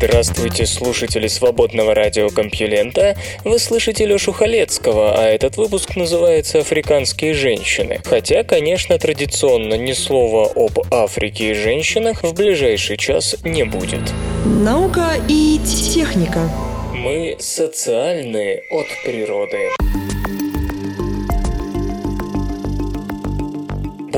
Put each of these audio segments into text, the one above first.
Здравствуйте, слушатели свободного радиокомпьюлента. Вы слышите Лёшу Халецкого, а этот выпуск называется «Африканские женщины». Хотя, конечно, традиционно ни слова об Африке и женщинах в ближайший час не будет. Наука и техника. Мы социальные от природы.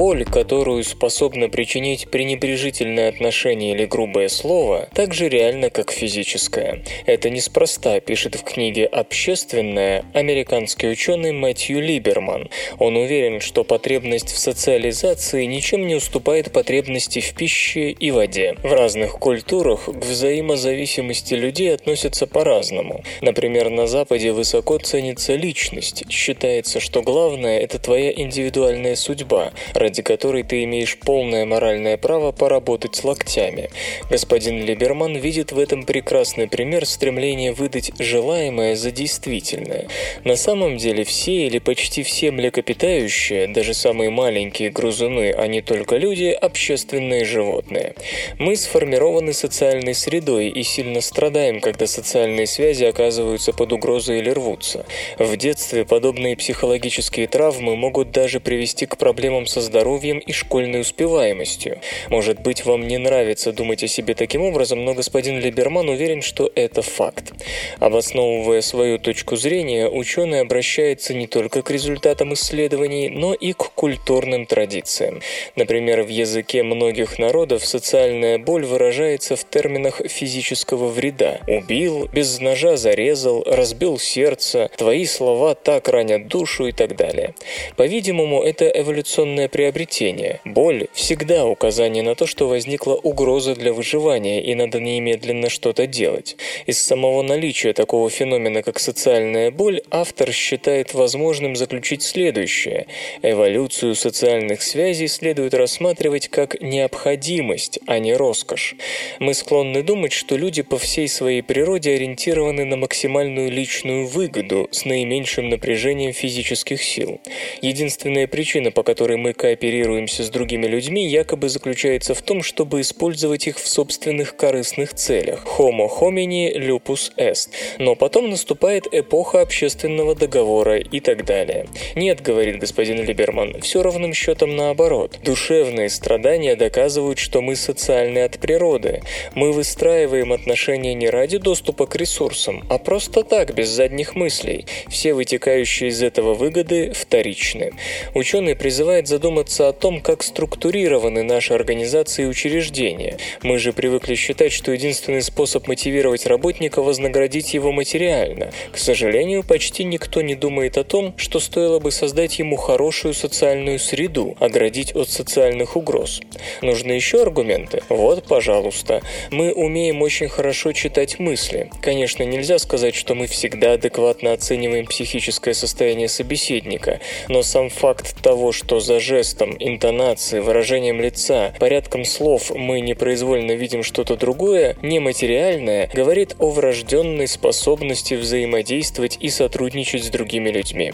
Боль, которую способно причинить пренебрежительное отношение или грубое слово, так же реально, как физическое. Это неспроста, пишет в книге «Общественное» американский ученый Мэтью Либерман. Он уверен, что потребность в социализации ничем не уступает потребности в пище и воде. В разных культурах к взаимозависимости людей относятся по-разному. Например, на Западе высоко ценится личность. Считается, что главное – это твоя индивидуальная судьба, ради которой ты имеешь полное моральное право поработать с локтями. Господин Либерман видит в этом прекрасный пример стремления выдать желаемое за действительное. На самом деле все или почти все млекопитающие, даже самые маленькие грызуны, а не только люди, общественные животные. Мы сформированы социальной средой и сильно страдаем, когда социальные связи оказываются под угрозой или рвутся. В детстве подобные психологические травмы могут даже привести к проблемам со здоровьем здоровьем и школьной успеваемостью. Может быть, вам не нравится думать о себе таким образом, но господин Либерман уверен, что это факт. Обосновывая свою точку зрения, ученый обращается не только к результатам исследований, но и к культурным традициям. Например, в языке многих народов социальная боль выражается в терминах физического вреда. Убил, без ножа зарезал, разбил сердце, твои слова так ранят душу и так далее. По-видимому, это эволюционное приобретение. Боль – всегда указание на то, что возникла угроза для выживания и надо немедленно что-то делать. Из самого наличия такого феномена, как социальная боль, автор считает возможным заключить следующее. Эволюцию социальных связей следует рассматривать как необходимость, а не роскошь. Мы склонны думать, что люди по всей своей природе ориентированы на максимальную личную выгоду с наименьшим напряжением физических сил. Единственная причина, по которой мы кооперируемся с другими людьми, якобы заключается в том, чтобы использовать их в собственных корыстных целях. Homo homini lupus est. Но потом наступает эпоха общественного договора и так далее. Нет, говорит господин Либерман, все ровным счетом наоборот. Душевные страдания доказывают, что мы социальны от природы. Мы выстраиваем отношения не ради доступа к ресурсам, а просто так, без задних мыслей. Все вытекающие из этого выгоды вторичны. Ученый призывает задуматься задуматься о том, как структурированы наши организации и учреждения. Мы же привыкли считать, что единственный способ мотивировать работника – вознаградить его материально. К сожалению, почти никто не думает о том, что стоило бы создать ему хорошую социальную среду, оградить от социальных угроз. Нужны еще аргументы? Вот, пожалуйста. Мы умеем очень хорошо читать мысли. Конечно, нельзя сказать, что мы всегда адекватно оцениваем психическое состояние собеседника, но сам факт того, что за жест жестом, интонацией, выражением лица, порядком слов мы непроизвольно видим что-то другое, нематериальное, говорит о врожденной способности взаимодействовать и сотрудничать с другими людьми.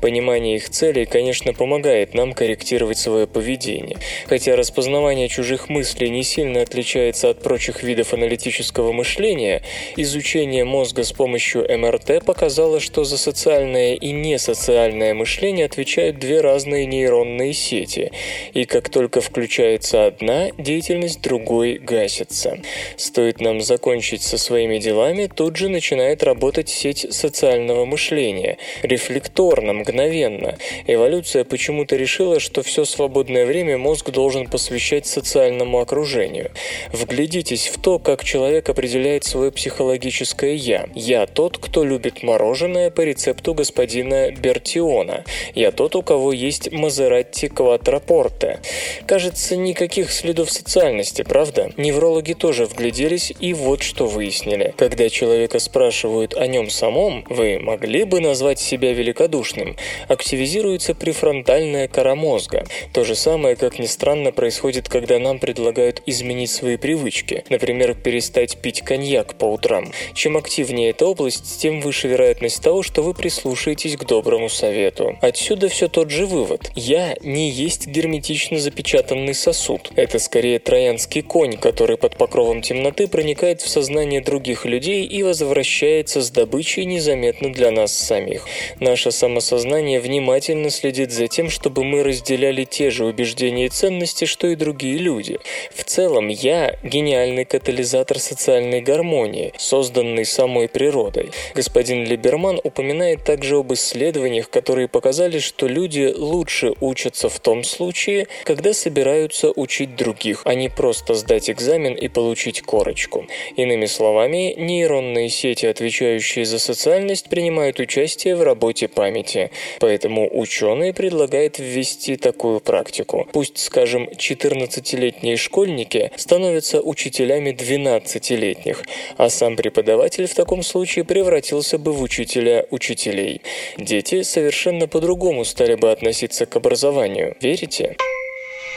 Понимание их целей, конечно, помогает нам корректировать свое поведение. Хотя распознавание чужих мыслей не сильно отличается от прочих видов аналитического мышления, изучение мозга с помощью МРТ показало, что за социальное и несоциальное мышление отвечают две разные нейронные сети сети, и как только включается одна, деятельность другой гасится. Стоит нам закончить со своими делами, тут же начинает работать сеть социального мышления, рефлекторно, мгновенно. Эволюция почему-то решила, что все свободное время мозг должен посвящать социальному окружению. Вглядитесь в то, как человек определяет свое психологическое «я». «Я тот, кто любит мороженое по рецепту господина Бертиона». «Я тот, у кого есть Мазератти квадрапорте. Кажется, никаких следов социальности, правда? Неврологи тоже вгляделись и вот что выяснили. Когда человека спрашивают о нем самом, вы могли бы назвать себя великодушным, активизируется префронтальная кора мозга. То же самое, как ни странно, происходит, когда нам предлагают изменить свои привычки, например, перестать пить коньяк по утрам. Чем активнее эта область, тем выше вероятность того, что вы прислушаетесь к доброму совету. Отсюда все тот же вывод. Я не есть герметично запечатанный сосуд. Это скорее троянский конь, который под покровом темноты проникает в сознание других людей и возвращается с добычей незаметно для нас самих. Наше самосознание внимательно следит за тем, чтобы мы разделяли те же убеждения и ценности, что и другие люди. В целом, я – гениальный катализатор социальной гармонии, созданный самой природой. Господин Либерман упоминает также об исследованиях, которые показали, что люди лучше учатся в том случае, когда собираются учить других, а не просто сдать экзамен и получить корочку. Иными словами, нейронные сети, отвечающие за социальность, принимают участие в работе памяти. Поэтому ученые предлагают ввести такую практику. Пусть, скажем, 14-летние школьники становятся учителями 12-летних, а сам преподаватель в таком случае превратился бы в учителя учителей. Дети совершенно по-другому стали бы относиться к образованию. Верите?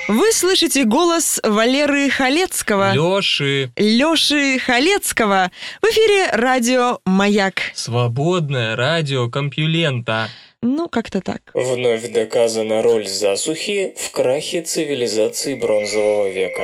Вы слышите голос Валеры Халецкого. Лёши. Лёши Халецкого. В эфире радио «Маяк». Свободное радио Компьюлента. Ну, как-то так. Вновь доказана роль засухи в крахе цивилизации бронзового века.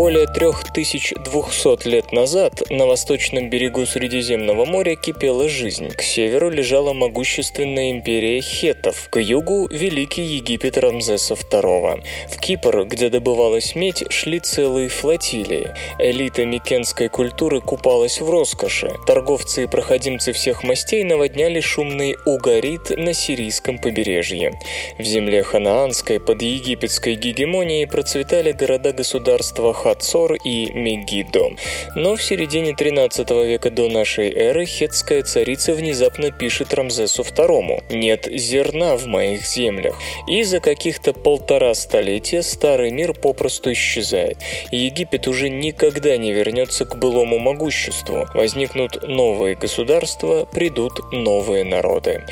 Более 3200 лет назад на восточном берегу Средиземного моря кипела жизнь. К северу лежала могущественная империя хеттов, к югу – Великий Египет Рамзеса II. В Кипр, где добывалась медь, шли целые флотилии. Элита микенской культуры купалась в роскоши. Торговцы и проходимцы всех мастей наводняли шумный Угарит на сирийском побережье. В земле ханаанской под египетской гегемонией процветали города-государства Хацор и Мегидо. Но в середине 13 века до нашей эры хетская царица внезапно пишет Рамзесу II «Нет зерна в моих землях». И за каких-то полтора столетия старый мир попросту исчезает. Египет уже никогда не вернется к былому могуществу. Возникнут новые государства, придут новые народы.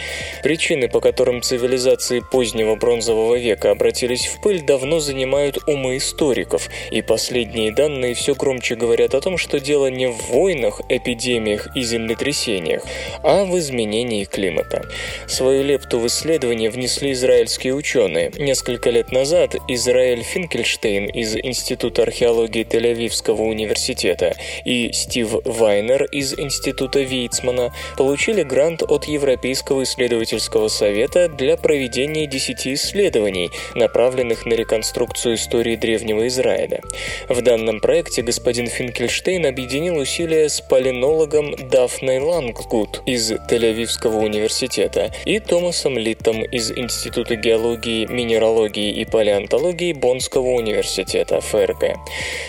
Причины, по которым цивилизации позднего бронзового века обратились в пыль, давно занимают умы историков, и последние Последние данные все громче говорят о том, что дело не в войнах, эпидемиях и землетрясениях, а в изменении климата. Свою лепту в исследование внесли израильские ученые. Несколько лет назад Израиль Финкельштейн из Института археологии Тель-Авивского университета и Стив Вайнер из Института Вейцмана получили грант от Европейского исследовательского совета для проведения 10 исследований, направленных на реконструкцию истории Древнего Израиля. В данном проекте господин Финкельштейн объединил усилия с полинологом Дафной Ланггуд из Тель-Авивского университета и Томасом Литтом из Института геологии, минералогии и палеонтологии Боннского университета ФРГ.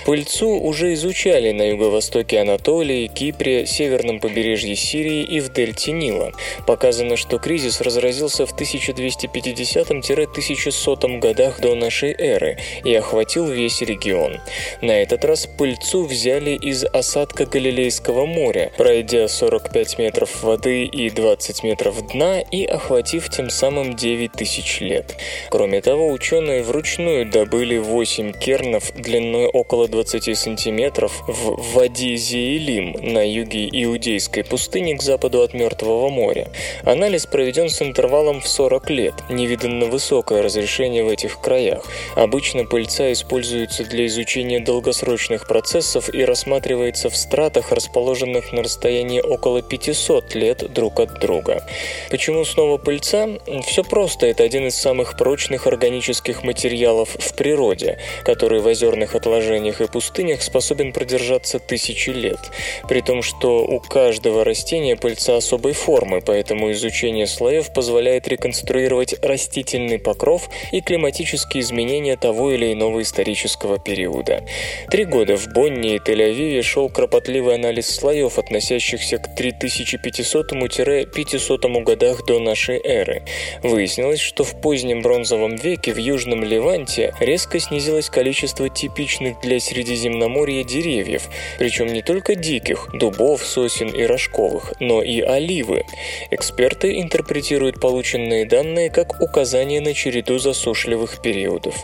Пыльцу уже изучали на юго-востоке Анатолии, Кипре, северном побережье Сирии и в дельте Нила. Показано, что кризис разразился в 1250-1100 годах до нашей эры и охватил весь регион. На этот раз пыльцу взяли из осадка Галилейского моря, пройдя 45 метров воды и 20 метров дна и охватив тем самым 9 тысяч лет. Кроме того, ученые вручную добыли 8 кернов длиной около 20 сантиметров в Вади Зиелим на юге Иудейской пустыни к западу от Мертвого моря. Анализ проведен с интервалом в 40 лет, невиданно высокое разрешение в этих краях. Обычно пыльца используется для изучения изучение долгосрочных процессов и рассматривается в стратах, расположенных на расстоянии около 500 лет друг от друга. Почему снова пыльца? Все просто, это один из самых прочных органических материалов в природе, который в озерных отложениях и пустынях способен продержаться тысячи лет. При том, что у каждого растения пыльца особой формы, поэтому изучение слоев позволяет реконструировать растительный покров и климатические изменения того или иного исторического периода. Три года в Бонне и Тель-Авиве шел кропотливый анализ слоев, относящихся к 3500-500 годах до нашей эры. Выяснилось, что в позднем бронзовом веке в Южном Ливанте резко снизилось количество типичных для Средиземноморья деревьев, причем не только диких, дубов, сосен и рожковых, но и оливы. Эксперты интерпретируют полученные данные как указание на череду засушливых периодов.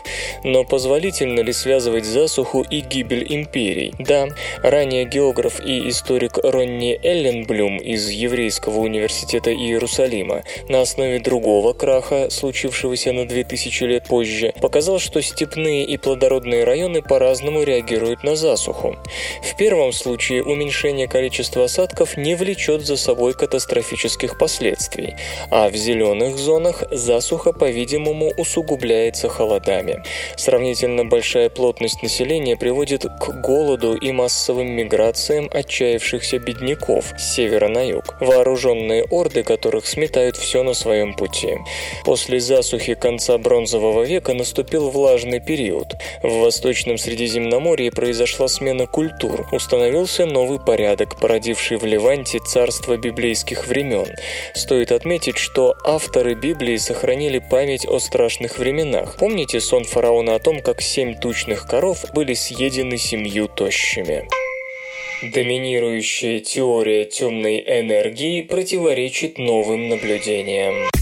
Но позволительно ли связывать засуху и гибель империй? Да, ранее географ и историк Ронни Элленблюм из Еврейского университета Иерусалима на основе другого краха, случившегося на 2000 лет позже, показал, что степные и плодородные районы по-разному реагируют на засуху. В первом случае уменьшение количества осадков не влечет за собой катастрофических последствий, а в зеленых зонах засуха, по-видимому, усугубляется холодами. Сравнительно большая плотность населения приводит к голоду и массовым миграциям отчаявшихся бедняков с севера на юг, вооруженные орды которых сметают все на своем пути. После засухи конца бронзового века наступил влажный период. В Восточном Средиземноморье произошла смена культур, установился новый порядок, породивший в Ливанте царство библейских времен. Стоит отметить, что авторы Библии сохранили память о страшных временах. Помните сон фараона о том, как семь тучных коров были съедены семью тощими? Доминирующая теория темной энергии противоречит новым наблюдениям.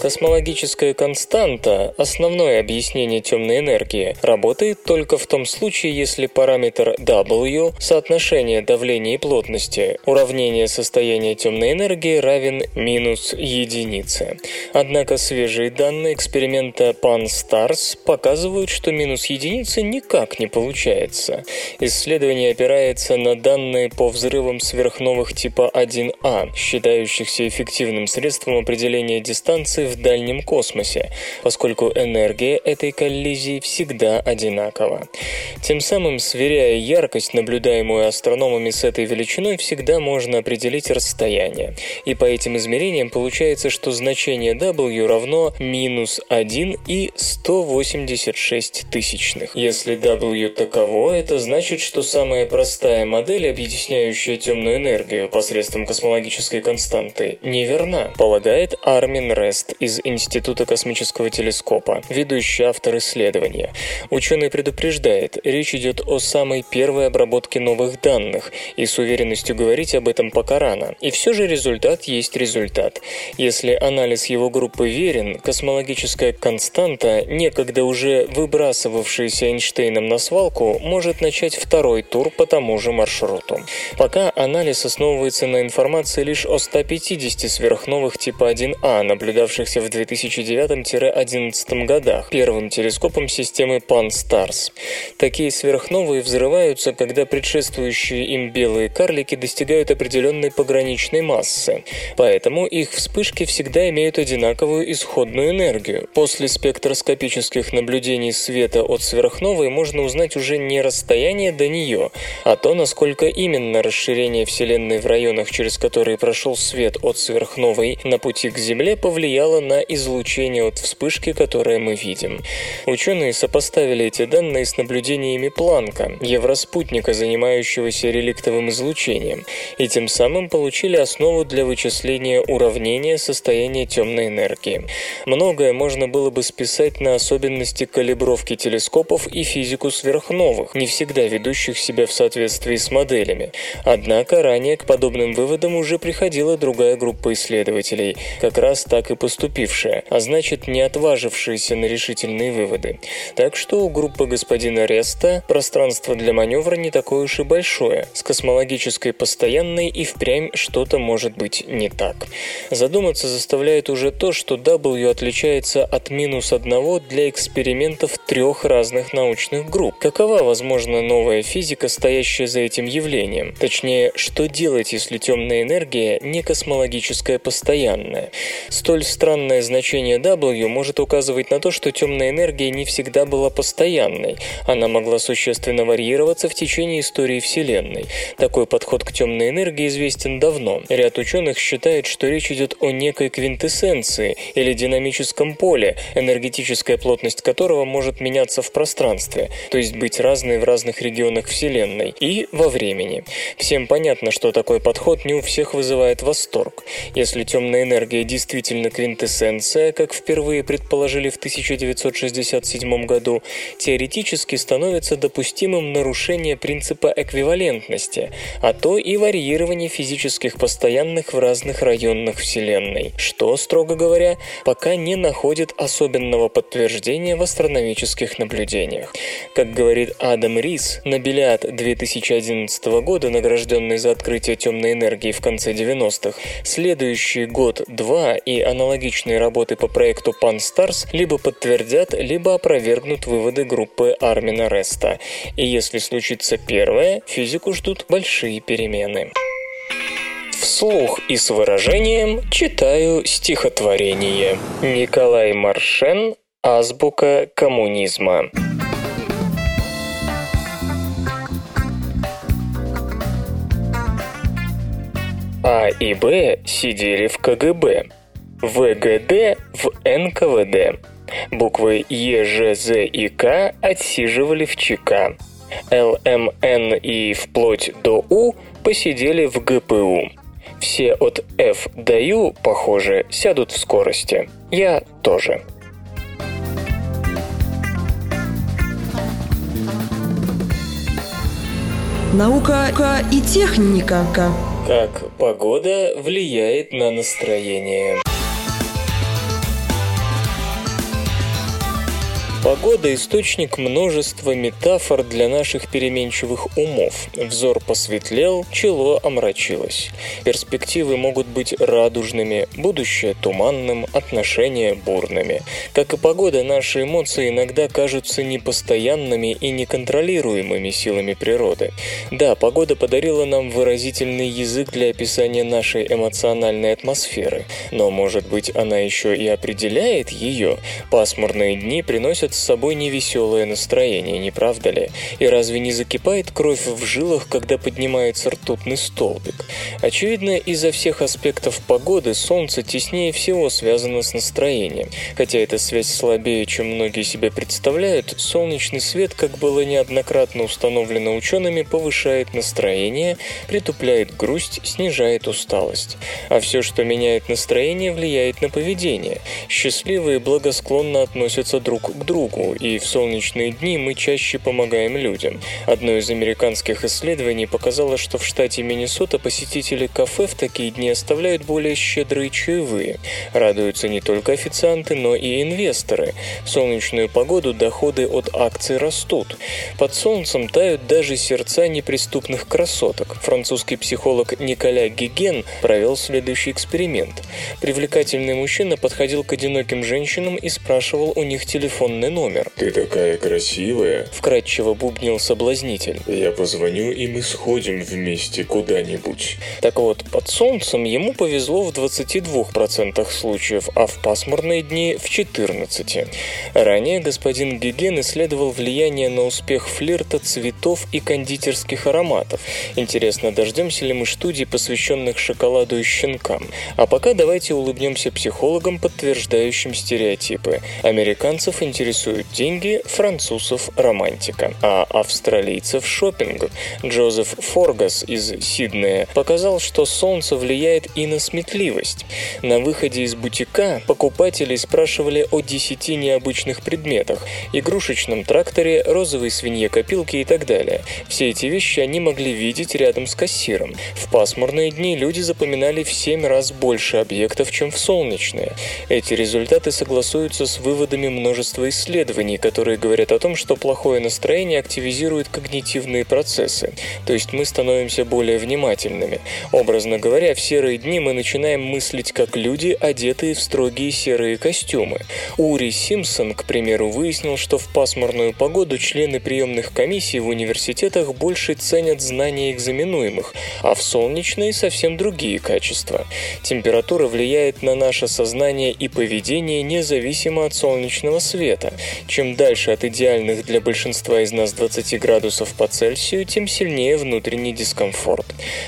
Космологическая константа, основное объяснение темной энергии, работает только в том случае, если параметр W, соотношение давления и плотности, уравнение состояния темной энергии равен минус единице. Однако свежие данные эксперимента Pan-STARRS показывают, что минус единицы никак не получается. Исследование опирается на данные по взрывам сверхновых типа 1А, считающихся эффективным средством определения дистанции в дальнем космосе, поскольку энергия этой коллизии всегда одинакова. Тем самым, сверяя яркость, наблюдаемую астрономами с этой величиной, всегда можно определить расстояние. И по этим измерениям получается, что значение W равно минус 1 и 186 тысячных. Если W таково, это значит, что самая простая модель, объясняющая темную энергию посредством космологической константы, неверна, полагает Армин Рест из Института космического телескопа, ведущий автор исследования. Ученый предупреждает, речь идет о самой первой обработке новых данных, и с уверенностью говорить об этом пока рано. И все же результат есть результат. Если анализ его группы верен, космологическая константа, некогда уже выбрасывавшаяся Эйнштейном на свалку, может начать второй тур по тому же маршруту. Пока анализ основывается на информации лишь о 150 сверхновых типа 1А, наблюдавшихся в 2009-2011 годах первым телескопом системы Pan-STARRS. Такие сверхновые взрываются, когда предшествующие им белые карлики достигают определенной пограничной массы. Поэтому их вспышки всегда имеют одинаковую исходную энергию. После спектроскопических наблюдений света от сверхновой можно узнать уже не расстояние до нее, а то, насколько именно расширение Вселенной в районах, через которые прошел свет от сверхновой на пути к Земле, повлияло на излучение от вспышки, которое мы видим. Ученые сопоставили эти данные с наблюдениями Планка, евроспутника, занимающегося реликтовым излучением, и тем самым получили основу для вычисления уравнения состояния темной энергии. Многое можно было бы списать на особенности калибровки телескопов и физику сверхновых, не всегда ведущих себя в соответствии с моделями. Однако ранее к подобным выводам уже приходила другая группа исследователей, как раз так и поступившая, а значит не отважившаяся на решительные выводы. Так что у группы господина Реста пространство для маневра не такое уж и большое. С космологической постоянной и впрямь что-то может быть не так. Задуматься заставляет уже то, что W отличается от минус одного для экспериментов трех разных научных групп. Какова, возможно, новая физика, стоящая за этим явлением? Точнее, что делать, если темная энергия не космологическая постоянная? Столь странная Определенное значение W может указывать на то, что темная энергия не всегда была постоянной. Она могла существенно варьироваться в течение истории Вселенной. Такой подход к темной энергии известен давно. Ряд ученых считает, что речь идет о некой квинтэссенции или динамическом поле, энергетическая плотность которого может меняться в пространстве, то есть быть разной в разных регионах Вселенной и во времени. Всем понятно, что такой подход не у всех вызывает восторг. Если темная энергия действительно квинтэссенция, как впервые предположили в 1967 году, теоретически становится допустимым нарушение принципа эквивалентности, а то и варьирование физических постоянных в разных районах Вселенной, что, строго говоря, пока не находит особенного подтверждения в астрономических наблюдениях. Как говорит Адам Рис, Нобелиат 2011 года, награжденный за открытие темной энергии в конце 90-х, следующий год-два и аналогичные работы по проекту Pan-STARRS либо подтвердят, либо опровергнут выводы группы Армина Реста. И если случится первое, физику ждут большие перемены. Вслух и с выражением читаю стихотворение. Николай Маршен «Азбука коммунизма». А и Б сидели в КГБ, ВГД в НКВД. Буквы Е, Ж, З и К отсиживали в ЧК. Л, М, Н и вплоть до У посидели в ГПУ. Все от F до U, похоже, сядут в скорости. Я тоже. Наука и техника. Как погода влияет на настроение. Погода – источник множества метафор для наших переменчивых умов. Взор посветлел, чело омрачилось. Перспективы могут быть радужными, будущее – туманным, отношения – бурными. Как и погода, наши эмоции иногда кажутся непостоянными и неконтролируемыми силами природы. Да, погода подарила нам выразительный язык для описания нашей эмоциональной атмосферы. Но, может быть, она еще и определяет ее? Пасмурные дни приносят с собой невеселое настроение, не правда ли? И разве не закипает кровь в жилах, когда поднимается ртутный столбик? Очевидно, из-за всех аспектов погоды Солнце теснее всего связано с настроением. Хотя эта связь слабее, чем многие себе представляют, солнечный свет, как было неоднократно установлено учеными, повышает настроение, притупляет грусть, снижает усталость. А все, что меняет настроение, влияет на поведение. Счастливые благосклонно относятся друг к другу, другу, и в солнечные дни мы чаще помогаем людям. Одно из американских исследований показало, что в штате Миннесота посетители кафе в такие дни оставляют более щедрые чаевые. Радуются не только официанты, но и инвесторы. В солнечную погоду доходы от акций растут. Под солнцем тают даже сердца неприступных красоток. Французский психолог Николя Гиген провел следующий эксперимент. Привлекательный мужчина подходил к одиноким женщинам и спрашивал у них телефонный номер номер. «Ты такая красивая!» – вкратчиво бубнил соблазнитель. «Я позвоню, и мы сходим вместе куда-нибудь». Так вот, под солнцем ему повезло в 22% случаев, а в пасмурные дни – в 14%. Ранее господин Геген исследовал влияние на успех флирта цветов и кондитерских ароматов. Интересно, дождемся ли мы студий, посвященных шоколаду и щенкам? А пока давайте улыбнемся психологам, подтверждающим стереотипы. Американцев интересует интересуют деньги, французов – романтика, а австралийцев – шопинг. Джозеф Форгас из Сиднея показал, что солнце влияет и на сметливость. На выходе из бутика покупатели спрашивали о десяти необычных предметах – игрушечном тракторе, розовой свинье-копилке и так далее. Все эти вещи они могли видеть рядом с кассиром. В пасмурные дни люди запоминали в семь раз больше объектов, чем в солнечные. Эти результаты согласуются с выводами множества исследований исследований, которые говорят о том, что плохое настроение активизирует когнитивные процессы, то есть мы становимся более внимательными. Образно говоря, в серые дни мы начинаем мыслить как люди, одетые в строгие серые костюмы. Ури Симпсон, к примеру, выяснил, что в пасмурную погоду члены приемных комиссий в университетах больше ценят знания экзаменуемых, а в солнечные совсем другие качества. Температура влияет на наше сознание и поведение независимо от солнечного света. Чем дальше от идеальных для большинства из нас 20 градусов по Цельсию, тем сильнее внутренний дискомфорт.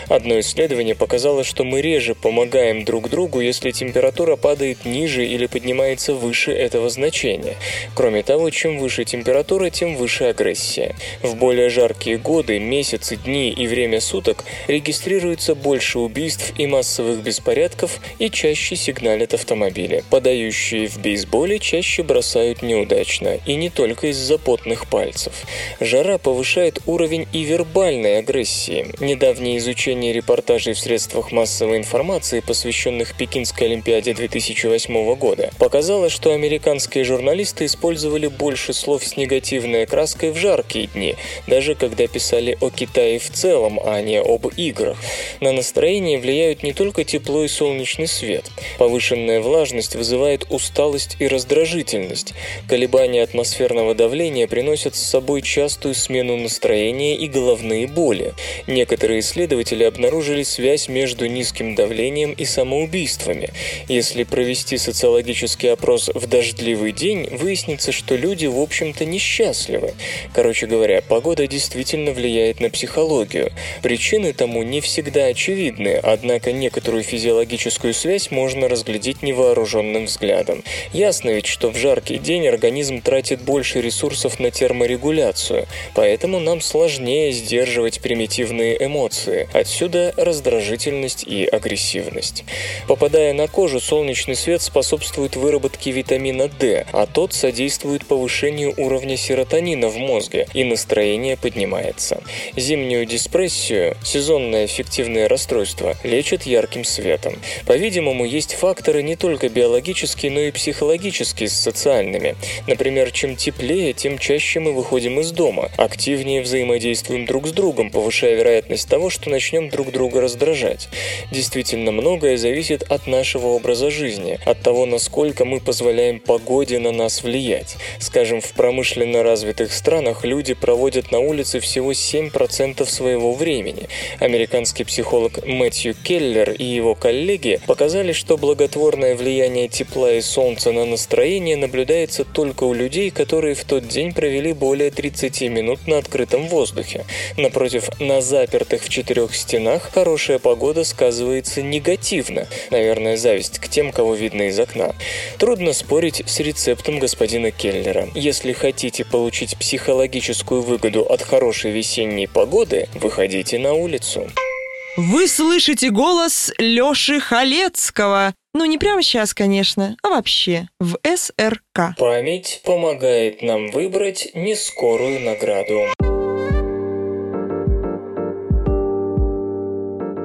Одно исследование показало, что мы реже помогаем друг другу, если температура падает ниже или поднимается выше этого значения. Кроме того, чем выше температура, тем выше агрессия. В более жаркие годы, месяцы, дни и время суток регистрируется больше убийств и массовых беспорядков и чаще сигналят автомобили. Подающие в бейсболе чаще бросают неудачно, и не только из-за потных пальцев. Жара повышает уровень и вербальной агрессии. Недавнее изучение репортажей в средствах массовой информации, посвященных Пекинской Олимпиаде 2008 года, показало, что американские журналисты использовали больше слов с негативной окраской в жаркие дни, даже когда писали о Китае в целом, а не об играх. На настроение влияют не только тепло и солнечный свет. Повышенная влажность вызывает усталость и раздражительность. Колебания атмосферного давления приносят с собой частую смену настроения и головные боли. Некоторые исследователи обнаружили связь между низким давлением и самоубийствами. Если провести социологический опрос в дождливый день, выяснится, что люди, в общем-то, несчастливы. Короче говоря, погода действительно влияет на психологию. Причины тому не всегда очевидны, однако некоторую физиологическую связь можно разглядеть невооруженным взглядом. Ясно ведь, что в жаркий день организм тратит больше ресурсов на терморегуляцию, поэтому нам сложнее сдерживать примитивные эмоции. Отсюда раздражительность и агрессивность. Попадая на кожу, солнечный свет способствует выработке витамина D, а тот содействует повышению уровня серотонина в мозге, и настроение поднимается. Зимнюю диспрессию, сезонное эффективное расстройство, лечат ярким светом. По-видимому, есть факторы не только биологические, но и психологические с социальными. Например, чем теплее, тем чаще мы выходим из дома, активнее взаимодействуем друг с другом, повышая вероятность того, что начнем друг друга раздражать. Действительно, многое зависит от нашего образа жизни, от того, насколько мы позволяем погоде на нас влиять. Скажем, в промышленно развитых странах люди проводят на улице всего 7% своего времени. Американский психолог Мэтью Келлер и его коллеги показали, что благотворное влияние тепла и солнца на настроение наблюдается только у людей, которые в тот день провели более 30 минут на открытом воздухе. Напротив, на запертых в четырех стенах хорошая погода сказывается негативно. Наверное, зависть к тем, кого видно из окна. Трудно спорить с рецептом господина Келлера. Если хотите получить психологическую выгоду от хорошей весенней погоды, выходите на улицу. Вы слышите голос Лёши Халецкого. Ну, не прямо сейчас, конечно, а вообще в СРК. Память помогает нам выбрать нескорую награду.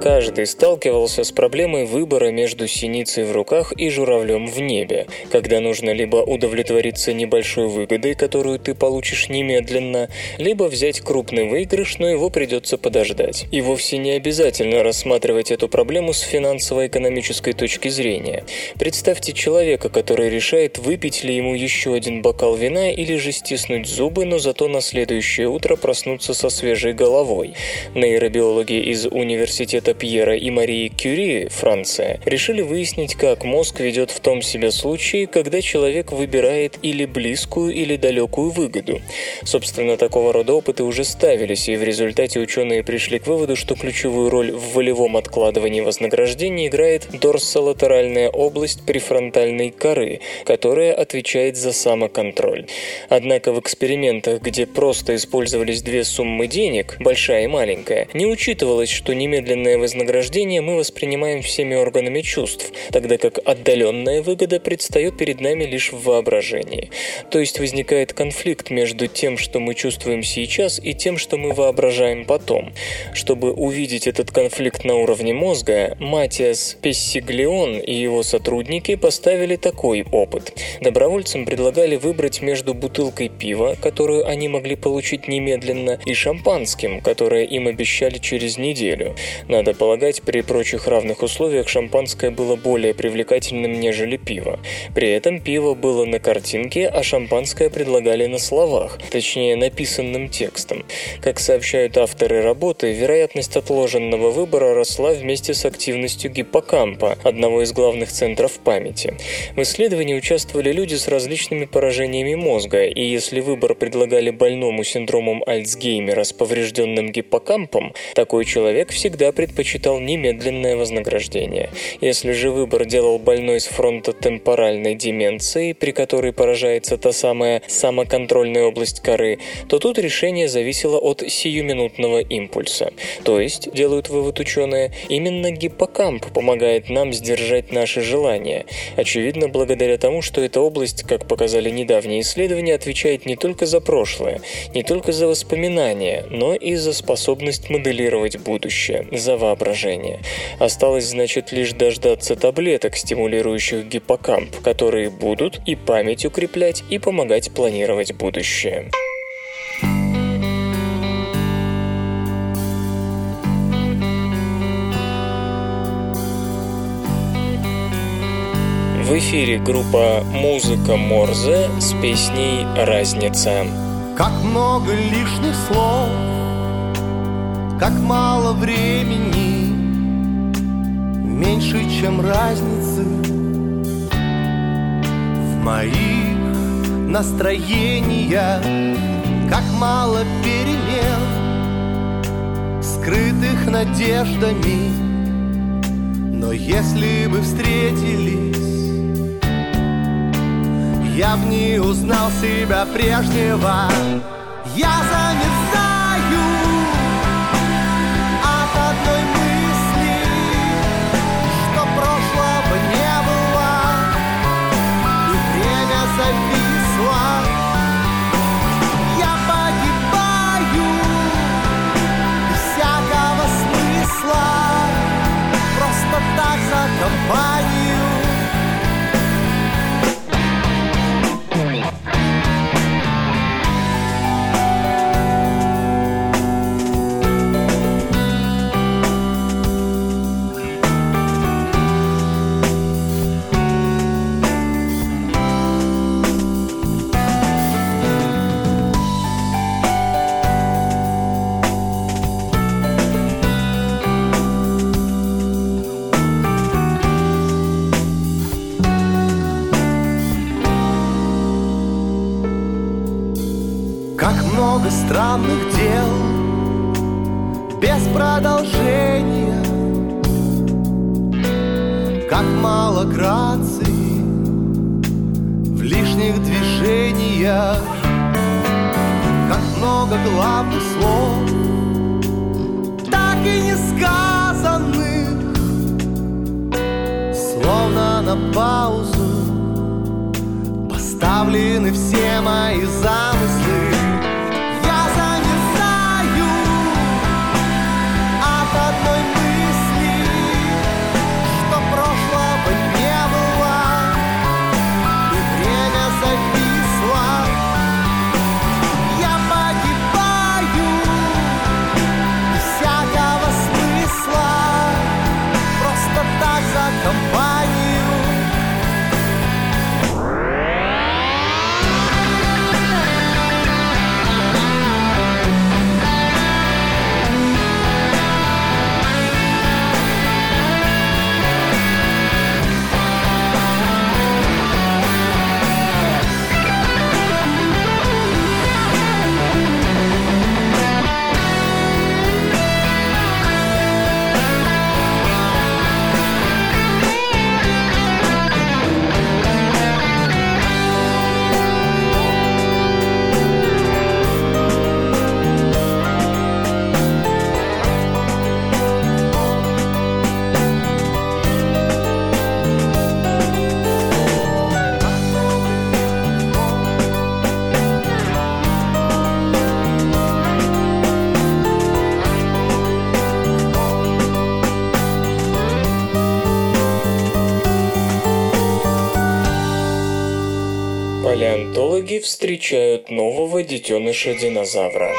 Каждый сталкивался с проблемой выбора между синицей в руках и журавлем в небе, когда нужно либо удовлетвориться небольшой выгодой, которую ты получишь немедленно, либо взять крупный выигрыш, но его придется подождать. И вовсе не обязательно рассматривать эту проблему с финансово-экономической точки зрения. Представьте человека, который решает, выпить ли ему еще один бокал вина или же стиснуть зубы, но зато на следующее утро проснуться со свежей головой. Нейробиологи из университета Пьера и Марии Кюри, Франция, решили выяснить, как мозг ведет в том себе случае, когда человек выбирает или близкую, или далекую выгоду. Собственно, такого рода опыты уже ставились, и в результате ученые пришли к выводу, что ключевую роль в волевом откладывании вознаграждения играет дорсолатеральная область префронтальной коры, которая отвечает за самоконтроль. Однако в экспериментах, где просто использовались две суммы денег, большая и маленькая, не учитывалось, что немедленное вознаграждение мы воспринимаем всеми органами чувств, тогда как отдаленная выгода предстает перед нами лишь в воображении. То есть возникает конфликт между тем, что мы чувствуем сейчас, и тем, что мы воображаем потом. Чтобы увидеть этот конфликт на уровне мозга, Матиас Пессиглион и его сотрудники поставили такой опыт. Добровольцам предлагали выбрать между бутылкой пива, которую они могли получить немедленно, и шампанским, которое им обещали через неделю. Надо полагать, при прочих равных условиях шампанское было более привлекательным, нежели пиво. При этом пиво было на картинке, а шампанское предлагали на словах, точнее написанным текстом. Как сообщают авторы работы, вероятность отложенного выбора росла вместе с активностью гиппокампа, одного из главных центров памяти. В исследовании участвовали люди с различными поражениями мозга, и если выбор предлагали больному синдромом Альцгеймера с поврежденным гиппокампом, такой человек всегда предпочитал немедленное вознаграждение. Если же выбор делал больной с фронтотемпоральной деменцией, при которой поражается та самая самоконтрольная область коры, то тут решение зависело от сиюминутного импульса. То есть, делают вывод ученые, именно гиппокамп помогает нам сдержать наши желания. Очевидно, благодаря тому, что эта область, как показали недавние исследования, отвечает не только за прошлое, не только за воспоминания, но и за способность моделировать будущее, за воображение. Осталось, значит, лишь дождаться таблеток, стимулирующих гиппокамп, которые будут и память укреплять, и помогать планировать будущее. В эфире группа «Музыка Морзе» с песней «Разница». Как много лишних слов, как мало времени, меньше, чем разницы в моих настроениях, как мало перемен, скрытых надеждами. Но если бы встретились я в ней узнал себя прежнего Я замерзаю много странных дел без продолжения. Как мало грации в лишних движениях. Как много главных слов так и не сказанных Словно на паузу Поставлены все мои замыслы встречают нового детеныша динозавра.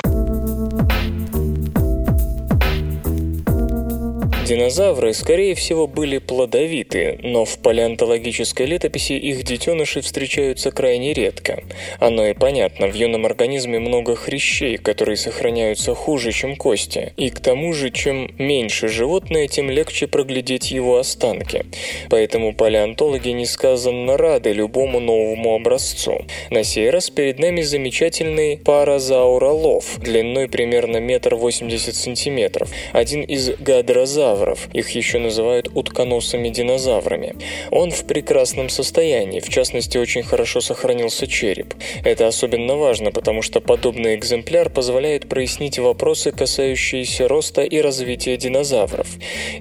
Динозавры, скорее всего, были плодовиты, но в палеонтологической летописи их детеныши встречаются крайне редко. Оно и понятно, в юном организме много хрящей, которые сохраняются хуже, чем кости. И к тому же, чем меньше животное, тем легче проглядеть его останки. Поэтому палеонтологи несказанно рады любому новому образцу. На сей раз перед нами замечательный паразауролов, длиной примерно метр восемьдесят сантиметров, один из гадрозавров, их еще называют утконосыми динозаврами. Он в прекрасном состоянии, в частности, очень хорошо сохранился череп. Это особенно важно, потому что подобный экземпляр позволяет прояснить вопросы, касающиеся роста и развития динозавров.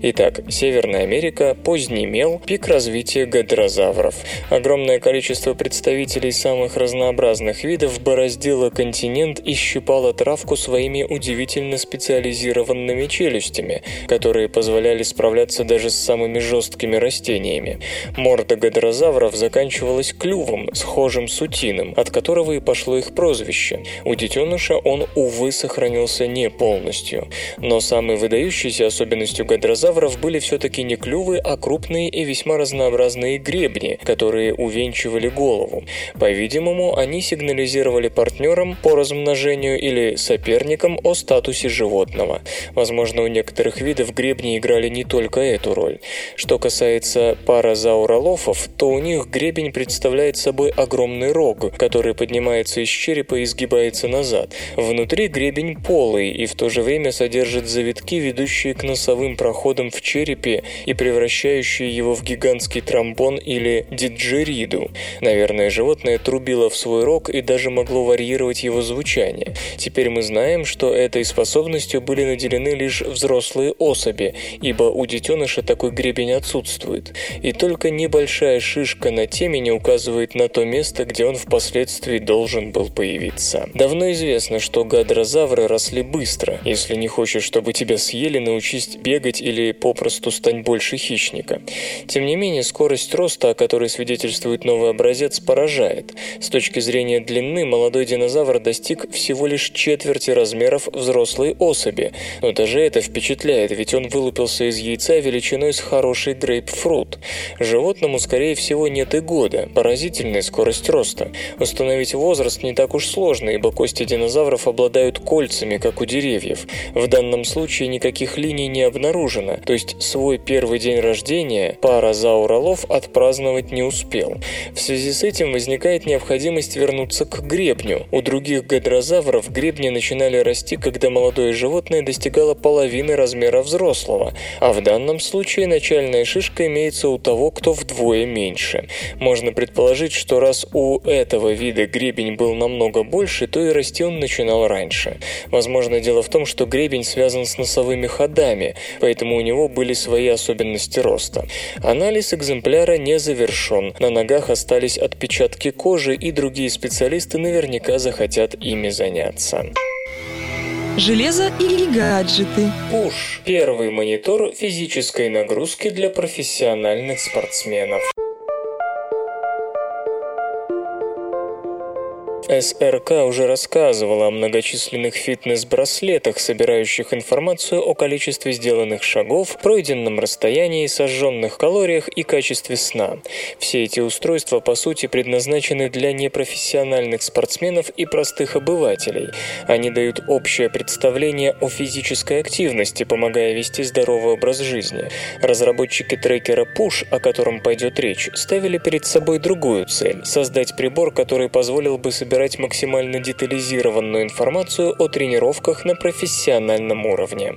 Итак, Северная Америка, поздний мел, пик развития гадрозавров. Огромное количество представителей самых разнообразных видов бороздило континент и щипало травку своими удивительно специализированными челюстями, которые позволяли справляться даже с самыми жесткими растениями. Морда гадрозавров заканчивалась клювом, схожим с утиным, от которого и пошло их прозвище. У детеныша он, увы, сохранился не полностью. Но самой выдающейся особенностью гадрозавров были все-таки не клювы, а крупные и весьма разнообразные гребни, которые увенчивали голову. По-видимому, они сигнализировали партнерам по размножению или соперникам о статусе животного. Возможно, у некоторых видов гребни играли не только эту роль. Что касается паразауролофов, то у них гребень представляет собой огромный рог, который поднимается из черепа и изгибается назад. Внутри гребень полый и в то же время содержит завитки, ведущие к носовым проходам в черепе и превращающие его в гигантский тромбон или диджериду. Наверное, животное трубило в свой рог и даже могло варьировать его звучание. Теперь мы знаем, что этой способностью были наделены лишь взрослые особи, ибо у детеныша такой гребень отсутствует, и только небольшая шишка на темени указывает на то место, где он впоследствии должен был появиться. Давно известно, что гадрозавры росли быстро. Если не хочешь, чтобы тебя съели, научись бегать или попросту стань больше хищника. Тем не менее, скорость роста, о которой свидетельствует новый образец, поражает. С точки зрения длины, молодой динозавр достиг всего лишь четверти размеров взрослой особи. Но даже это впечатляет, ведь он вылупился из яйца величиной с хороший грейпфрут. Животному, скорее всего, нет и года. Поразительная скорость роста. Установить возраст не так уж сложно, ибо кости динозавров обладают кольцами, как у деревьев. В данном случае никаких линий не обнаружено, то есть свой первый день рождения паразауролов отпраздновать не успел. В связи с этим возникает необходимость вернуться к гребню. У других гадрозавров гребни начинали расти, когда молодое животное достигало половины размера взрослого, а в данном случае начальная шишка имеется у того, кто вдвое меньше. Можно предположить, что раз у этого вида гребень был намного больше, то и расти он начинал раньше. Возможно, дело в том, что гребень связан с носовыми ходами, поэтому у него были свои особенности роста. Анализ экземпляра не завершен. На ногах остались отпечатки кожи, и другие специалисты наверняка захотят ими заняться. Железо или гаджеты. Пуш – первый монитор физической нагрузки для профессиональных спортсменов. СРК уже рассказывала о многочисленных фитнес-браслетах, собирающих информацию о количестве сделанных шагов, пройденном расстоянии, сожженных калориях и качестве сна. Все эти устройства, по сути, предназначены для непрофессиональных спортсменов и простых обывателей. Они дают общее представление о физической активности, помогая вести здоровый образ жизни. Разработчики трекера Push, о котором пойдет речь, ставили перед собой другую цель – создать прибор, который позволил бы собирать собирать максимально детализированную информацию о тренировках на профессиональном уровне.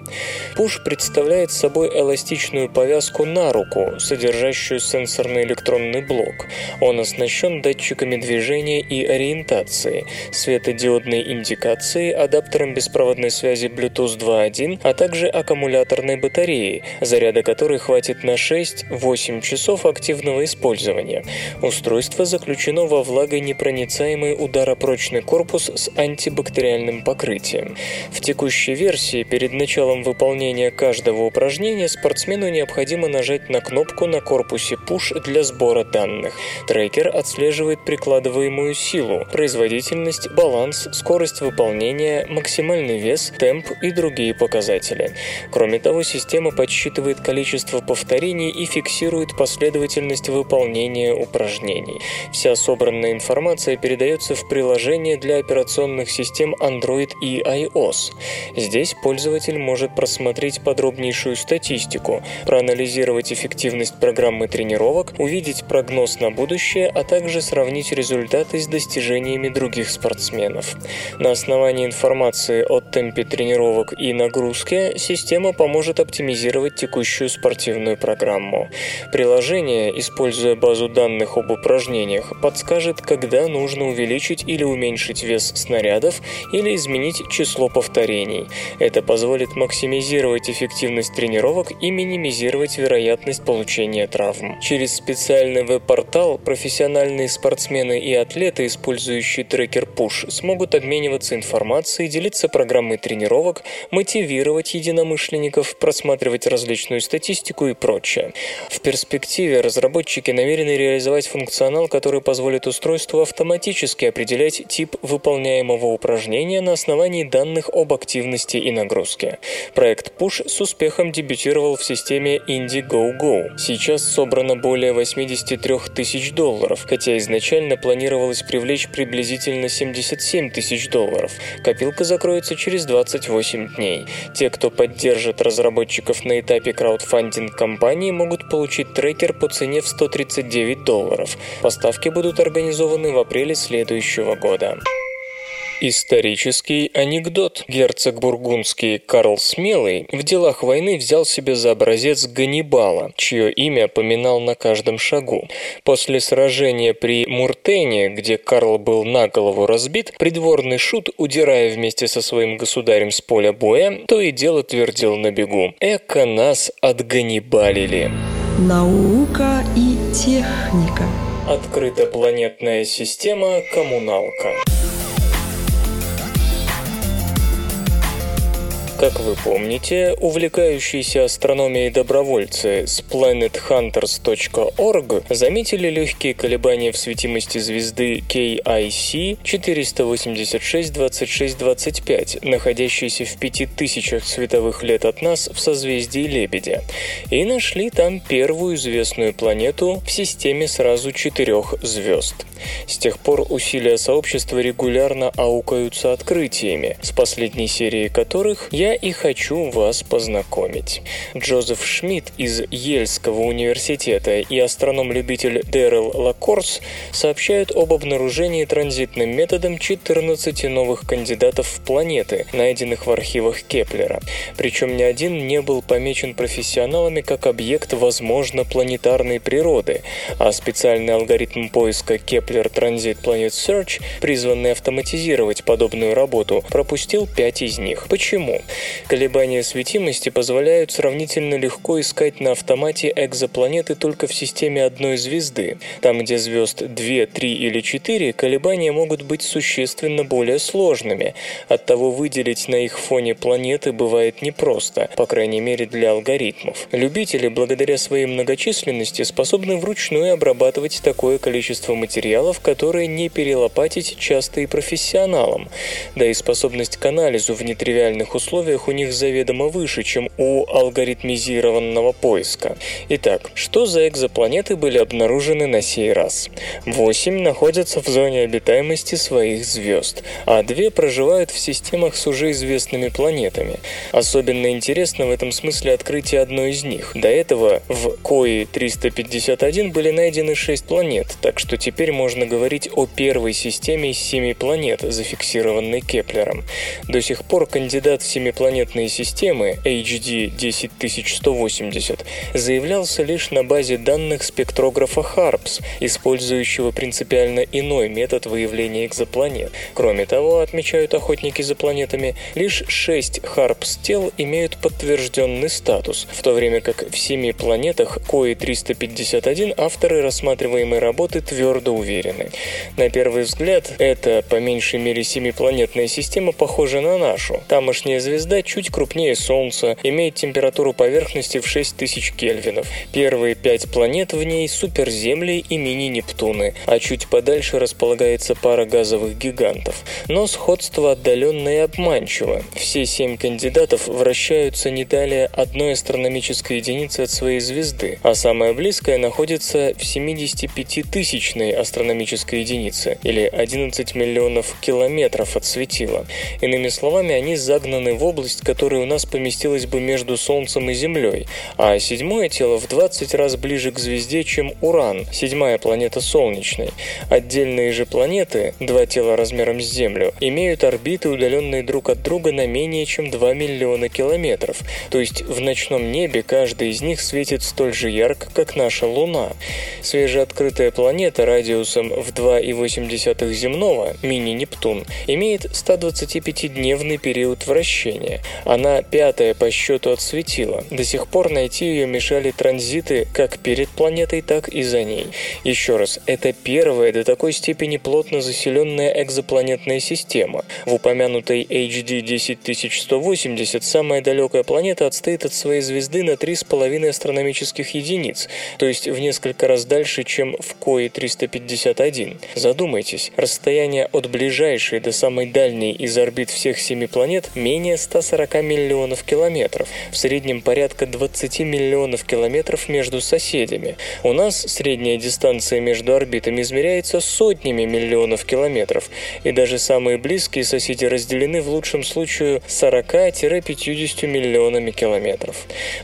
Пуш представляет собой эластичную повязку на руку, содержащую сенсорный электронный блок. Он оснащен датчиками движения и ориентации, светодиодной индикацией, адаптером беспроводной связи Bluetooth 2.1, а также аккумуляторной батареей, заряда которой хватит на 6-8 часов активного использования. Устройство заключено во влагонепроницаемый удар ударопрочный корпус с антибактериальным покрытием. В текущей версии перед началом выполнения каждого упражнения спортсмену необходимо нажать на кнопку на корпусе Push для сбора данных. Трекер отслеживает прикладываемую силу, производительность, баланс, скорость выполнения, максимальный вес, темп и другие показатели. Кроме того, система подсчитывает количество повторений и фиксирует последовательность выполнения упражнений. Вся собранная информация передается в приложение для операционных систем Android и iOS. Здесь пользователь может просмотреть подробнейшую статистику, проанализировать эффективность программы тренировок, увидеть прогноз на будущее, а также сравнить результаты с достижениями других спортсменов. На основании информации о темпе тренировок и нагрузке система поможет оптимизировать текущую спортивную программу. Приложение, используя базу данных об упражнениях, подскажет, когда нужно увеличить или уменьшить вес снарядов или изменить число повторений. Это позволит максимизировать эффективность тренировок и минимизировать вероятность получения травм. Через специальный веб-портал профессиональные спортсмены и атлеты, использующие трекер Push, смогут обмениваться информацией, делиться программой тренировок, мотивировать единомышленников, просматривать различную статистику и прочее. В перспективе разработчики намерены реализовать функционал, который позволит устройству автоматически определять тип выполняемого упражнения на основании данных об активности и нагрузке. Проект Push с успехом дебютировал в системе Indiegogo. Сейчас собрано более 83 тысяч долларов, хотя изначально планировалось привлечь приблизительно 77 тысяч долларов. Копилка закроется через 28 дней. Те, кто поддержит разработчиков на этапе краудфандинг кампании, могут получить трекер по цене в 139 долларов. Поставки будут организованы в апреле следующего года. Исторический анекдот. Герцог бургундский Карл Смелый в делах войны взял себе за образец Ганнибала, чье имя поминал на каждом шагу. После сражения при Муртене, где Карл был на голову разбит, придворный шут, удирая вместе со своим государем с поля боя, то и дело твердил на бегу «Эко нас отганнибалили». Наука и техника. Открытопланетная система «Коммуналка». Как вы помните, увлекающиеся астрономией добровольцы с planethunters.org заметили легкие колебания в светимости звезды KIC 486-26-25, находящейся в 5000 световых лет от нас в созвездии Лебедя, и нашли там первую известную планету в системе сразу четырех звезд. С тех пор усилия сообщества регулярно аукаются открытиями, с последней серии которых я и хочу вас познакомить. Джозеф Шмидт из Ельского университета и астроном-любитель Дэрил Лакорс сообщают об обнаружении транзитным методом 14 новых кандидатов в планеты, найденных в архивах Кеплера. Причем ни один не был помечен профессионалами как объект, возможно, планетарной природы, а специальный алгоритм поиска Kepler Transit Planet Search, призванный автоматизировать подобную работу, пропустил пять из них. Почему? Колебания светимости позволяют сравнительно легко искать на автомате экзопланеты только в системе одной звезды. Там, где звезд 2, 3 или 4, колебания могут быть существенно более сложными. Оттого выделить на их фоне планеты бывает непросто, по крайней мере для алгоритмов. Любители, благодаря своей многочисленности, способны вручную обрабатывать такое количество материалов, которое не перелопатить часто и профессионалам. Да и способность к анализу в нетривиальных условиях у них заведомо выше, чем у алгоритмизированного поиска. Итак, что за экзопланеты были обнаружены на сей раз? Восемь находятся в зоне обитаемости своих звезд, а две проживают в системах с уже известными планетами. Особенно интересно в этом смысле открытие одной из них. До этого в КОИ 351 были найдены шесть планет, так что теперь можно говорить о первой системе из семи планет, зафиксированной Кеплером. До сих пор кандидат в семипланетные системы HD 10180 заявлялся лишь на базе данных спектрографа HARPS, использующего принципиально иной метод выявления экзопланет. Кроме того, отмечают охотники за планетами, лишь 6 HARPS-тел имеют подтвержденный статус, в то время как в семи планетах КОИ-351 авторы рассматриваемой работы твердо уверены. На первый взгляд, эта, по меньшей мере, семипланетная система похожа на нашу. Тамошняя звезда чуть крупнее Солнца, имеет температуру поверхности в 6000 кельвинов. Первые пять планет в ней – суперземли и мини-Нептуны, а чуть подальше располагается пара газовых гигантов. Но сходство отдаленное и обманчиво. Все семь кандидатов вращаются не далее одной астрономической единицы от своей звезды, а самая близкая находится в 75-тысячной астрономической единице, или 11 миллионов километров от светила. Иными словами, они загнаны в область, которая у нас поместилась бы между Солнцем и Землей, а седьмое тело в 20 раз ближе к звезде, чем Уран, седьмая планета Солнечной. Отдельные же планеты, два тела размером с Землю, имеют орбиты, удаленные друг от друга на менее чем 2 миллиона километров, то есть в ночном небе каждый из них светит столь же ярко, как наша Луна. Свежеоткрытая планета радиусом в 2,8 земного, мини-Нептун, имеет 125-дневный период вращения. Она пятая по счету от светила. До сих пор найти ее мешали транзиты как перед планетой, так и за ней. Еще раз, это первая до такой степени плотно заселенная экзопланетная система. В упомянутой HD 10180 самая далекая планета отстоит от своей звезды на 3,5 астрономических единиц, то есть в несколько раз дальше, чем в КОИ 351. Задумайтесь, расстояние от ближайшей до самой дальней из орбит всех семи планет менее 140 миллионов километров, в среднем порядка 20 миллионов километров между соседями. У нас средняя дистанция между орбитами измеряется сотнями миллионов километров, и даже самые близкие соседи разделены в лучшем случае 40-50 миллионами километров.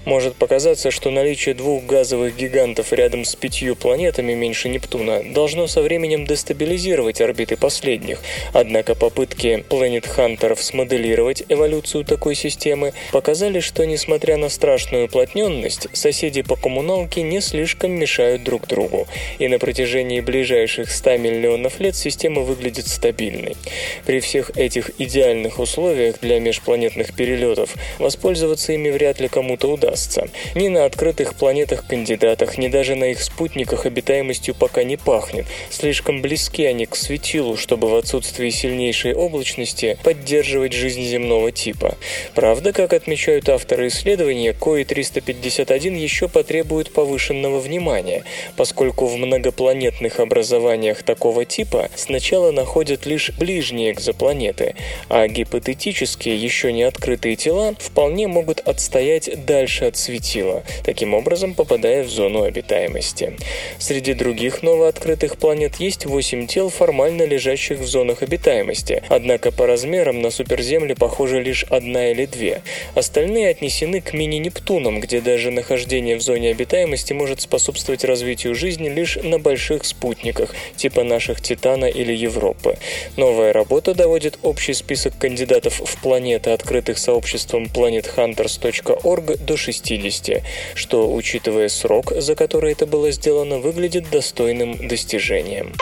Может показаться, что наличие двух газовых гигантов рядом с пятью планетами меньше Нептуна должно со временем дестабилизировать орбиты последних, однако попытки планет-хантеров смоделировать эволюцию такой системы показали, что несмотря на страшную уплотненность, соседи по коммуналке не слишком мешают друг другу, и на протяжении ближайших 100 миллионов лет система выглядит стабильной. При всех этих идеальных условиях для межпланетных перелетов воспользоваться ими вряд ли кому-то удастся. Ни на открытых планетах-кандидатах, ни даже на их спутниках обитаемостью пока не пахнет. Слишком близки они к светилу, чтобы в отсутствии сильнейшей облачности поддерживать жизнь земного типа. Правда, как отмечают авторы исследования, КОИ-351 еще потребует повышенного внимания, поскольку в многопланетных образованиях такого типа сначала находят лишь ближние экзопланеты, а гипотетические еще не открытые тела вполне могут отстоять дальше от светила, таким образом попадая в зону обитаемости. Среди других новооткрытых планет есть 8 тел, формально лежащих в зонах обитаемости, однако по размерам на суперземле похоже лишь одна или две. Остальные отнесены к мини-Нептунам, где даже нахождение в зоне обитаемости может способствовать развитию жизни лишь на больших спутниках, типа наших Титана или Европы. Новая работа доводит общий список кандидатов в планеты, открытых сообществом planethunters.org до 60, что, учитывая срок, за который это было сделано, выглядит достойным достижением.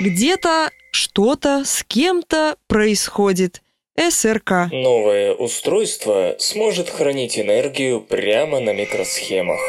Где-то что-то с кем-то происходит. СРК. Новое устройство сможет хранить энергию прямо на микросхемах.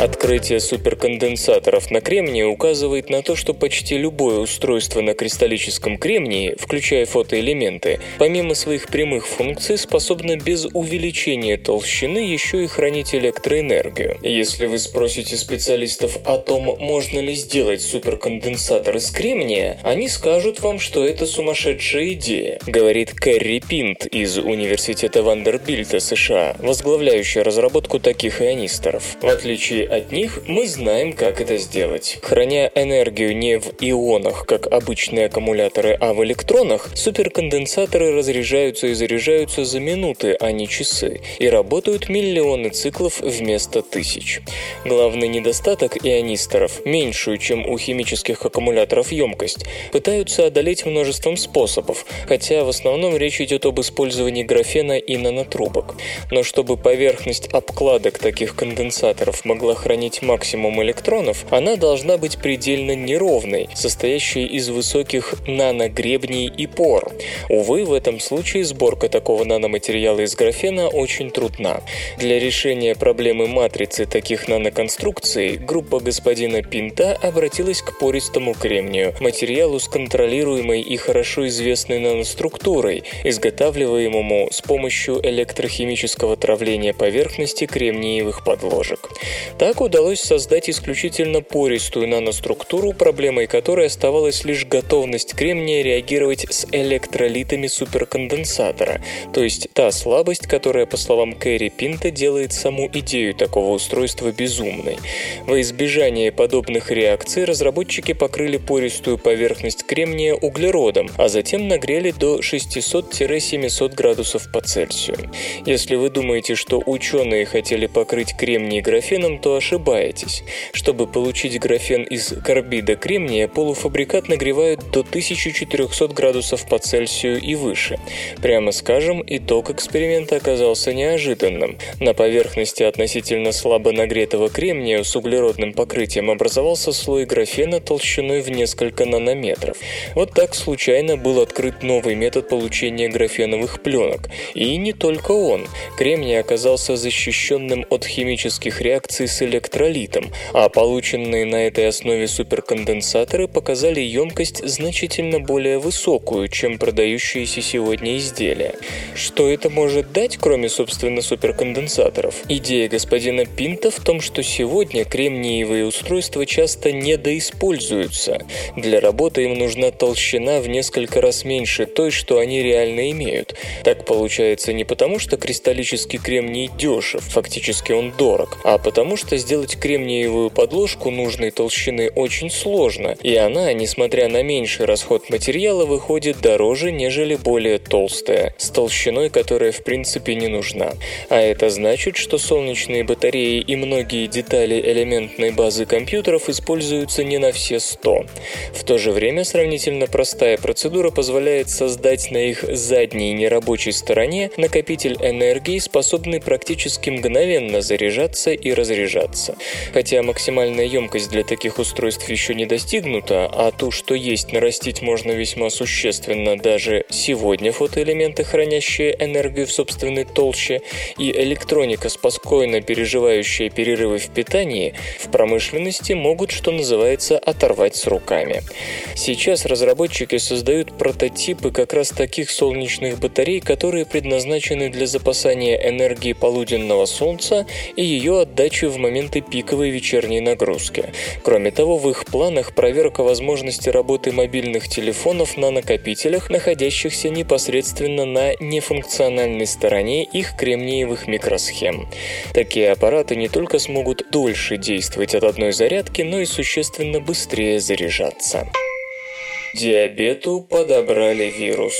Открытие суперконденсаторов на кремнии указывает на то, что почти любое устройство на кристаллическом кремнии, включая фотоэлементы, помимо своих прямых функций, способно без увеличения толщины еще и хранить электроэнергию. Если вы спросите специалистов о том, можно ли сделать суперконденсатор из кремния, они скажут вам, что это сумасшедшая идея, говорит Кэрри Пинт из Университета Вандербильта США, возглавляющая разработку таких ионисторов. В отличие от них, мы знаем, как это сделать. Храня энергию не в ионах, как обычные аккумуляторы, а в электронах, суперконденсаторы разряжаются и заряжаются за минуты, а не часы, и работают миллионы циклов вместо тысяч. Главный недостаток ионисторов – меньшую, чем у химических аккумуляторов емкость, пытаются одолеть множеством способов, хотя в основном речь идет об использовании графена и нанотрубок. Но чтобы поверхность обкладок таких конденсаторов могла хранить максимум электронов, она должна быть предельно неровной, состоящей из высоких наногребней и пор. Увы, в этом случае сборка такого наноматериала из графена очень трудна. Для решения проблемы матрицы таких наноконструкций группа господина Пинта обратилась к пористому кремнию, материалу с контролируемой и хорошо известной наноструктурой, изготавливаемому с помощью электрохимического травления поверхности кремниевых подложек. Так удалось создать исключительно пористую наноструктуру, проблемой которой оставалась лишь готовность кремния реагировать с электролитами суперконденсатора, то есть та слабость, которая, по словам Кэрри Пинта, делает саму идею такого устройства безумной. Во избежание подобных реакций разработчики покрыли пористую поверхность кремния углеродом, а затем нагрели до 600-700 градусов по Цельсию. Если вы думаете, что ученые хотели покрыть кремний графеном, то ошибаетесь. Чтобы получить графен из карбида кремния, полуфабрикат нагревают до 1400 градусов по Цельсию и выше. Прямо скажем, итог эксперимента оказался неожиданным. На поверхности относительно слабо нагретого кремния с углеродным покрытием образовался слой графена толщиной в несколько нанометров. Вот так случайно был открыт новый метод получения графеновых пленок. И не только он. Кремний оказался защищенным от химических реакций с электролитом, а полученные на этой основе суперконденсаторы показали емкость значительно более высокую, чем продающиеся сегодня изделия. Что это может дать, кроме, собственно, суперконденсаторов? Идея господина Пинта в том, что сегодня кремниевые устройства часто недоиспользуются. Для работы им нужна толщина в несколько раз меньше той, что они реально имеют. Так получается не потому, что кристаллический кремний дешев, фактически он дорог, а потому что сделать кремниевую подложку нужной толщины очень сложно, и она, несмотря на меньший расход материала, выходит дороже, нежели более толстая, с толщиной, которая в принципе не нужна. А это значит, что солнечные батареи и многие детали элементной базы компьютеров используются не на все 100. В то же время сравнительно простая процедура позволяет создать на их задней нерабочей стороне накопитель энергии, способный практически мгновенно заряжаться и разряжаться. Хотя максимальная емкость для таких устройств еще не достигнута, а то, что есть, нарастить можно весьма существенно даже сегодня фотоэлементы, хранящие энергию в собственной толще, и электроника, спокойно переживающая перерывы в питании, в промышленности могут, что называется, оторвать с руками. Сейчас разработчики создают прототипы как раз таких солнечных батарей, которые предназначены для запасания энергии полуденного солнца и ее отдачи в моменты пиковой вечерней нагрузки. Кроме того, в их планах проверка возможности работы мобильных телефонов на накопителях, находящихся непосредственно на нефункциональной стороне их кремниевых микросхем. Такие аппараты не только смогут дольше действовать от одной зарядки, но и существенно быстрее заряжаться. Диабету подобрали вирус.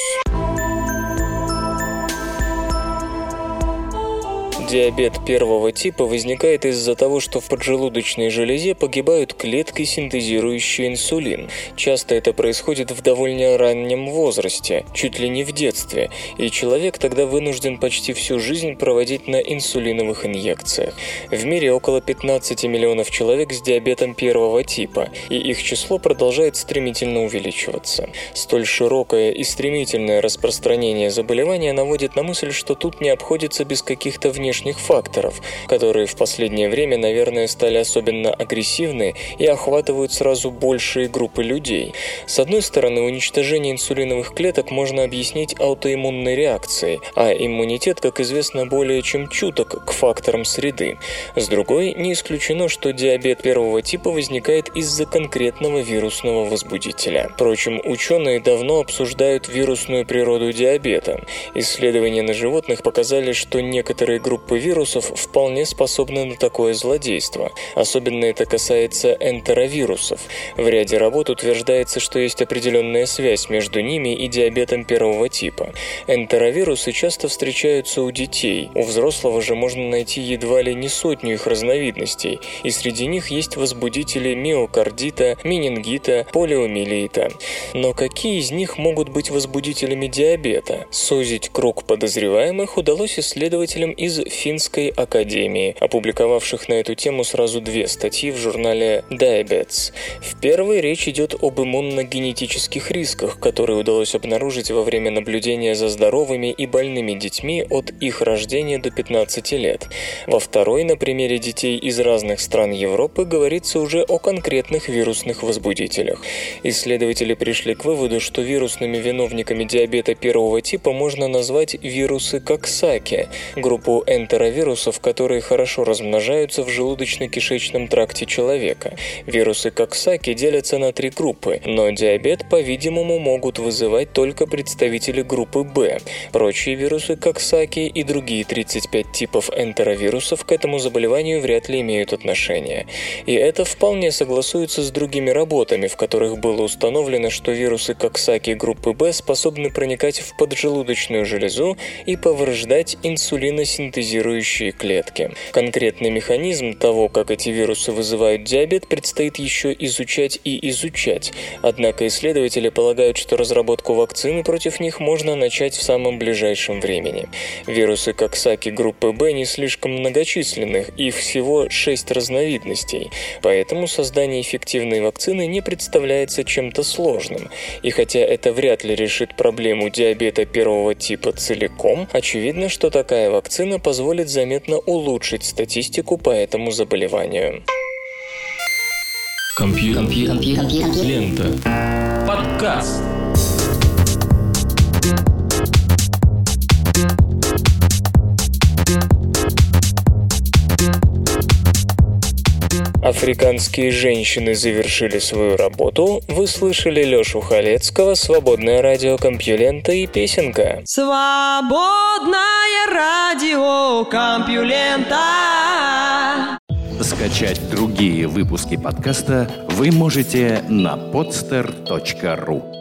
Диабет первого типа возникает из-за того, что в поджелудочной железе погибают клетки, синтезирующие инсулин. Часто это происходит в довольно раннем возрасте, чуть ли не в детстве, и человек тогда вынужден почти всю жизнь проводить на инсулиновых инъекциях. В мире около 15 миллионов человек с диабетом первого типа, и их число продолжает стремительно увеличиваться. Столь широкое и стремительное распространение заболевания наводит на мысль, что тут не обходится без каких-то внешних внешних факторов, которые в последнее время, наверное, стали особенно агрессивны и охватывают сразу большие группы людей. С одной стороны, уничтожение инсулиновых клеток можно объяснить аутоиммунной реакцией, а иммунитет, как известно, более чем чуток к факторам среды. С другой, не исключено, что диабет первого типа возникает из-за конкретного вирусного возбудителя. Впрочем, ученые давно обсуждают вирусную природу диабета. Исследования на животных показали, что некоторые группы группы вирусов вполне способны на такое злодейство. Особенно это касается энтеровирусов. В ряде работ утверждается, что есть определенная связь между ними и диабетом первого типа. Энтеровирусы часто встречаются у детей, у взрослого же можно найти едва ли не сотню их разновидностей, и среди них есть возбудители миокардита, менингита, полиомиелита. Но какие из них могут быть возбудителями диабета? Сузить круг подозреваемых удалось исследователям из Финской академии, опубликовавших на эту тему сразу две статьи в журнале Diabetes. В первой речь идет об иммуногенетических рисках, которые удалось обнаружить во время наблюдения за здоровыми и больными детьми от их рождения до 15 лет. Во второй, на примере детей из разных стран Европы, говорится уже о конкретных вирусных возбудителях. Исследователи пришли к выводу, что вирусными виновниками диабета первого типа можно назвать вирусы Коксаки, группу энтеровирусов, которые хорошо размножаются в желудочно-кишечном тракте человека. Вирусы Коксаки делятся на три группы, но диабет, по-видимому, могут вызывать только представители группы Б. Прочие вирусы Коксаки и другие 35 типов энтеровирусов к этому заболеванию вряд ли имеют отношение. И это вполне согласуется с другими работами, в которых было установлено, что вирусы Коксаки группы Б способны проникать в поджелудочную железу и повреждать инсулиносинтезирующие клетки. Конкретный механизм того, как эти вирусы вызывают диабет, предстоит еще изучать и изучать. Однако исследователи полагают, что разработку вакцины против них можно начать в самом ближайшем времени. Вирусы Коксаки группы Б не слишком многочисленных, их всего 6 разновидностей, поэтому создание эффективной вакцины не представляется чем-то сложным. И хотя это вряд ли решит проблему диабета первого типа целиком, очевидно, что такая вакцина позволит заметно улучшить статистику по этому заболеванию. Компьютер. Лента. Подкаст. Африканские женщины завершили свою работу. Вы слышали Лёшу Халецкого, «Свободное радио Компьюлента» и песенка. Свободное радио Компьюлента. Скачать другие выпуски подкаста вы можете на podster.ru